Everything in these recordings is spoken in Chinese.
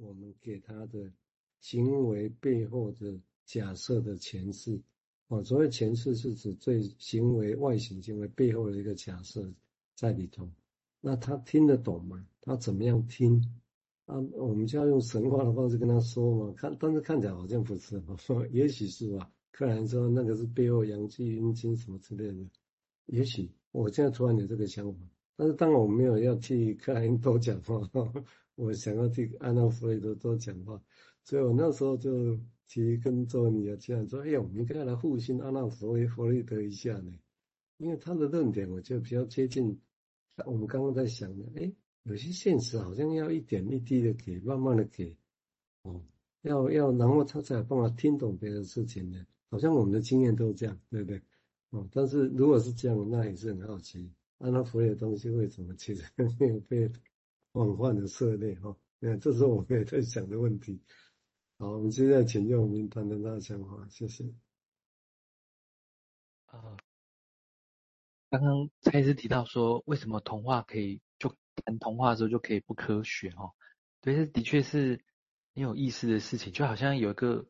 我们给他的行为背后的假设的诠释。哦，所谓诠释是指对行为外形行为背后的一个假设在里头。那他听得懂吗？他怎么样听？啊，我们就要用神话的方式跟他说嘛。看，但是看起来好像不是，也许是吧。克莱因说那个是背后阳气阴经什么之类的，也许我现在突然有这个想法。但是当然我没有要替克莱因多讲话，我想要替安娜弗雷德多讲话，所以我那时候就提跟周尼啊这样说：哎呀，我们应该来复兴安娜弗雷弗雷德一下呢，因为他的论点我觉得比较接近我们刚刚在想的，哎。有些现实好像要一点一滴的给，慢慢的给，哦，要要，然后他才有办法听懂别的事情呢。好像我们的经验都是这样，对不对？哦，但是如果是这样，那也是很好奇，安娜弗雷的东西为什么其实没有被广泛的涉猎？哈，那这是我们也在想的问题。好，我们现在请用明谈谈他的想法，谢谢。啊，刚刚蔡医师提到说，为什么童话可以就？谈童话的时候就可以不科学哦，对，这的确是很有意思的事情，就好像有一个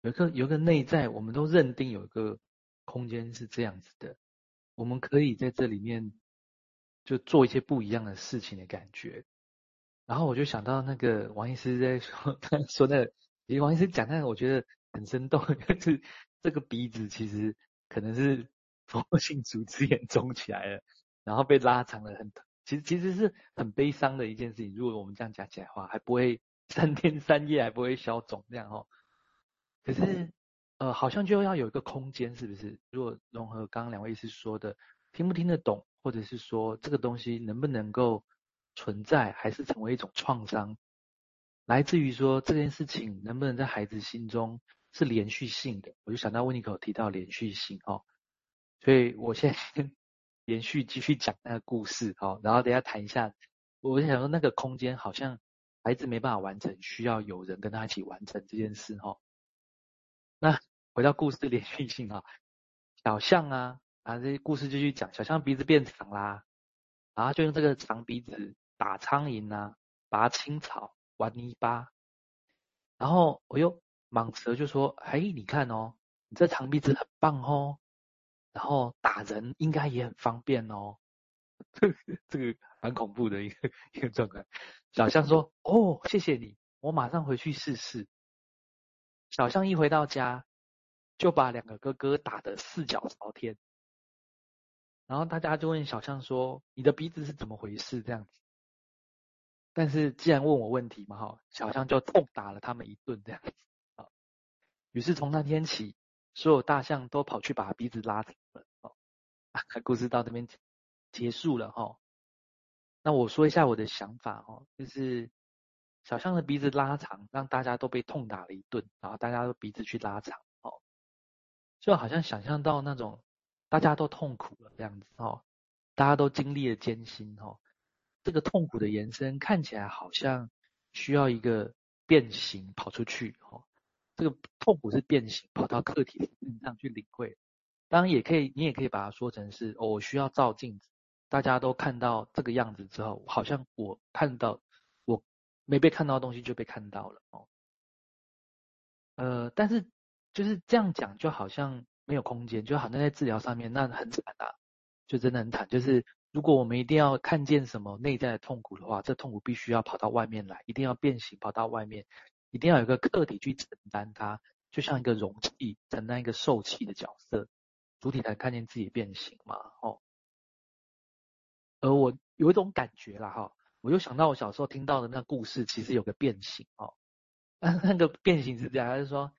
有一个有一个内在，我们都认定有一个空间是这样子的，我们可以在这里面就做一些不一样的事情的感觉。然后我就想到那个王医师在说，他说那个，其实王医师讲那个，我觉得很生动，就是这个鼻子其实可能是佛性组织眼肿起来了，然后被拉长了很。其实其实是很悲伤的一件事情。如果我们这样讲起来的话，还不会三天三夜还不会消肿这样哦。可是呃，好像就要有一个空间，是不是？如果融合刚刚两位医师说的，听不听得懂，或者是说这个东西能不能够存在，还是成为一种创伤，来自于说这件事情能不能在孩子心中是连续性的？我就想到温尼可提到连续性哦，所以我现在。连 续继续讲那个故事，哦，然后等下谈一下。我想说，那个空间好像孩子没办法完成，需要有人跟他一起完成这件事，哈。那回到故事的连续性啊，小象啊，啊，这些故事继续讲。小象鼻子变长啦，然后就用这个长鼻子打苍蝇啊，拔青草，玩泥巴。然后我又蟒蛇就说：“嘿，你看哦，你这长鼻子很棒哦。”然后打人应该也很方便哦，这个这个蛮恐怖的一个一个状态。小象说：“哦，谢谢你，我马上回去试试。”小象一回到家，就把两个哥哥打得四脚朝天。然后大家就问小象说：“你的鼻子是怎么回事？”这样子。但是既然问我问题嘛，哈，小象就痛打了他们一顿，这样子。啊，于是从那天起。所有大象都跑去把鼻子拉长了，哦，故事到这边结束了哈。那我说一下我的想法哦，就是小象的鼻子拉长，让大家都被痛打了一顿，然后大家都鼻子去拉长，哦，就好像想象到那种大家都痛苦了这样子哦，大家都经历了艰辛哦，这个痛苦的延伸看起来好像需要一个变形跑出去哦。这个痛苦是变形，跑到客体身上去领会。当然也可以，你也可以把它说成是，我需要照镜子，大家都看到这个样子之后，好像我看到我没被看到的东西就被看到了哦。呃，但是就是这样讲，就好像没有空间，就好像在治疗上面，那很惨啊，就真的很惨。就是如果我们一定要看见什么内在的痛苦的话，这痛苦必须要跑到外面来，一定要变形，跑到外面。一定要有一个客体去承担它，就像一个容器承担一个受器的角色，主体才看见自己变形嘛，哦。而我有一种感觉啦，哈，我又想到我小时候听到的那故事，其实有个变形哦。那个变形是这样，还是说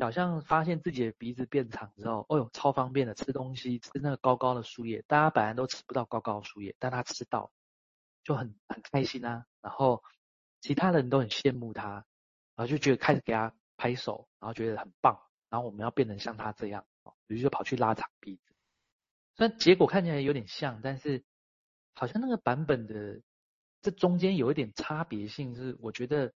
小象发现自己的鼻子变长之后，哦哟，超方便的，吃东西吃那个高高的树叶，大家本来都吃不到高高的树叶，但他吃到，就很很开心啊。然后其他人都很羡慕他。然后就觉得开始给他拍手，然后觉得很棒，然后我们要变成像他这样，于是就跑去拉长鼻子。虽然结果看起来有点像，但是好像那个版本的这中间有一点差别性，是我觉得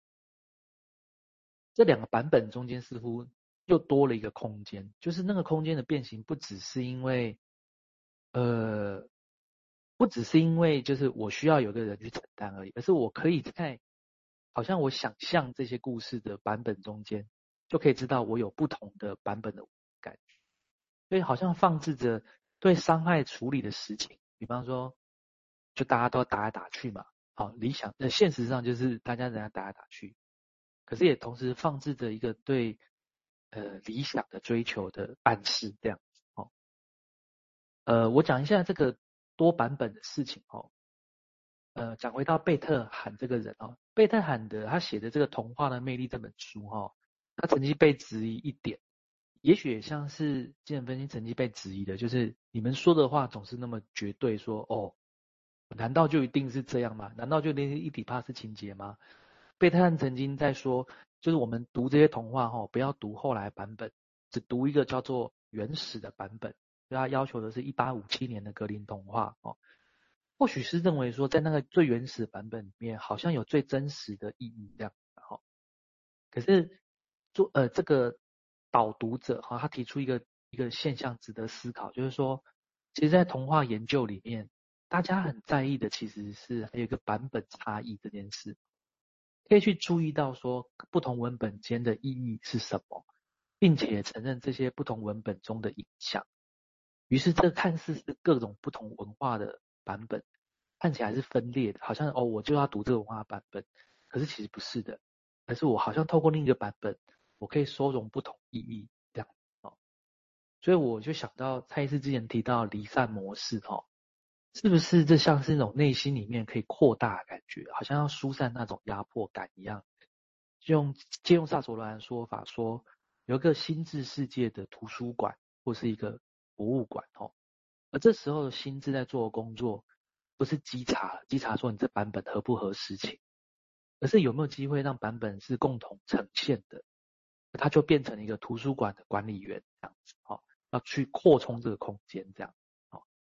这两个版本中间似乎又多了一个空间，就是那个空间的变形不只是因为，呃，不只是因为就是我需要有个人去承担而已，而是我可以在。好像我想象这些故事的版本中间，就可以知道我有不同的版本的感觉。所以好像放置着对伤害处理的事情，比方说，就大家都打来打去嘛，好，理想，那现实上就是大家人家打来打去，可是也同时放置着一个对呃理想的追求的暗示，这样子哦。呃，我讲一下这个多版本的事情哦。呃，讲回到贝特罕这个人哦，贝特罕的他写的这个《童话的魅力》这本书哈、哦，他曾经被质疑一点，也许也像是精神分析曾经被质疑的，就是你们说的话总是那么绝对说，说哦，难道就一定是这样吗？难道就一定是伊底帕斯情节吗？贝特汉曾经在说，就是我们读这些童话哈、哦，不要读后来版本，只读一个叫做原始的版本，所以他要求的是一八五七年的格林童话哦。或许是认为说，在那个最原始版本里面，好像有最真实的意义这样，哈。可是做呃这个导读者哈，他提出一个一个现象值得思考，就是说，其实，在童话研究里面，大家很在意的其实是还有一个版本差异这件事，可以去注意到说不同文本间的意义是什么，并且承认这些不同文本中的影响。于是，这看似是各种不同文化的。版本看起来是分裂的，好像哦，我就要读这个文化版本，可是其实不是的，而是我好像透过另一个版本，我可以收容不同意义这样哦。所以我就想到蔡医师之前提到离散模式哦，是不是这像是那种内心里面可以扩大的感觉，好像要疏散那种压迫感一样？就用借用萨索罗兰说法说，有一个心智世界的图书馆或是一个博物馆哦。而这时候的心智在做的工作，不是稽查，稽查说你这版本合不合实情，而是有没有机会让版本是共同呈现的，它就变成一个图书馆的管理员这样子，好，要去扩充这个空间这样，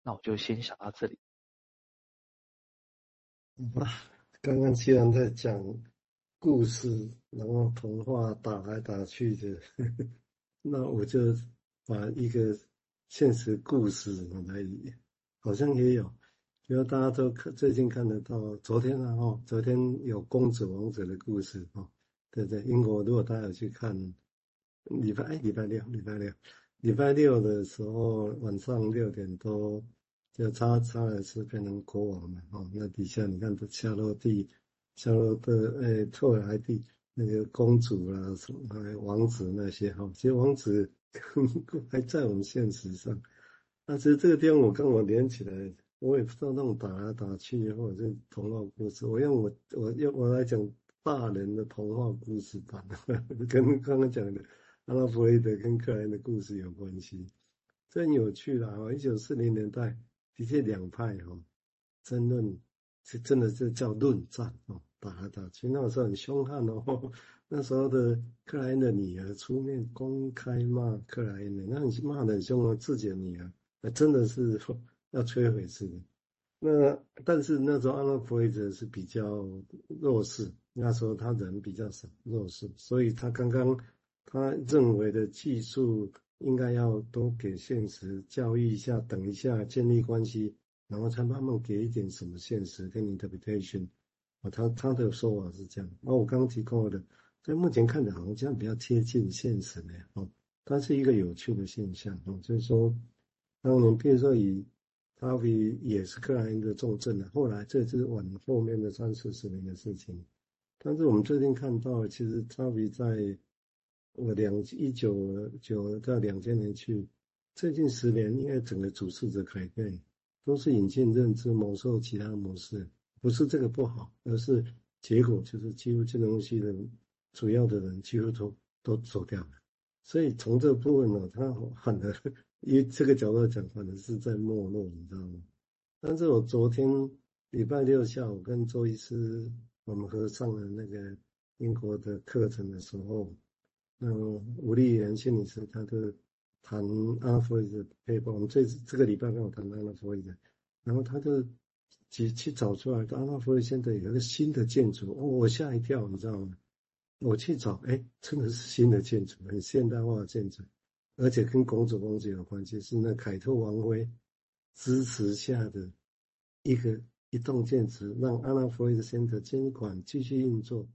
那我就先想到这里。啊，刚刚既然在讲故事，然后童话打来打去的，那我就把一个。现实故事来，好像也有，比如大家都看最近看得到，昨天啊哈，昨天有公主王子的故事哈，对对？英国如果大家有去看，礼拜哎礼拜六礼拜六礼拜六的时候晚上六点多，就查查尔斯变成国王了哦，那底下你看的夏洛蒂、夏洛特哎托尔莱蒂那个公主啦什么王子那些哈，其实王子。还在我们现实上，那其实这个地方我跟我连起来，我也不知道那种打来打去或者是童话故事，我用我我用我来讲大人的童话故事版，跟刚刚讲的阿拉弗雷德跟克莱的故事有关系，真有趣啦！一九四零年代的确两派哈争论，是真的是叫论战哦，打来打去，那时候很凶悍哦。那时候的克莱因的女儿出面公开骂克莱因的，那你骂得很凶哦，自己的女儿，那真的是 要摧毁似的。那但是那时候阿拉弗雷德是比较弱势，那时候他人比较少，弱势，所以他刚刚他认为的技术应该要多给现实教育一下，等一下建立关系，然后才慢慢给一点什么现实跟 interpretation。啊，他他的说法是这样。那我刚刚提过的。所以目前看着好像这样比较贴近现实的哦，它是一个有趣的现象哦，就是说，当年比如说以塔比也是克莱因的重镇的，后来这是晚后面的三四十年的事情，但是我们最近看到，其实塔比在我两一九九到两千年去，最近十年因为整个主事者改变，都是引进认知模式其他模式，不是这个不好，而是结果就是几乎这东西的。主要的人几乎都都走掉了，所以从这部分呢，他反而以这个角度来讲，反而是在没落，你知道吗？但是我昨天礼拜六下午跟周医师我们合上了那个英国的课程的时候，那吴丽妍心理师他就谈阿拉弗雷德的 paper，我们这这个礼拜跟我谈阿拉弗雷德，然后他就去去找出来，阿弗雷现在有一个新的建筑，哦，我吓一跳，你知道吗？我去找，哎，真的是新的建筑，很现代化的建筑，而且跟公主王子有关系，是那凯特王妃支持下的一个一栋建筑，让安娜弗雷德先的监管继续运作，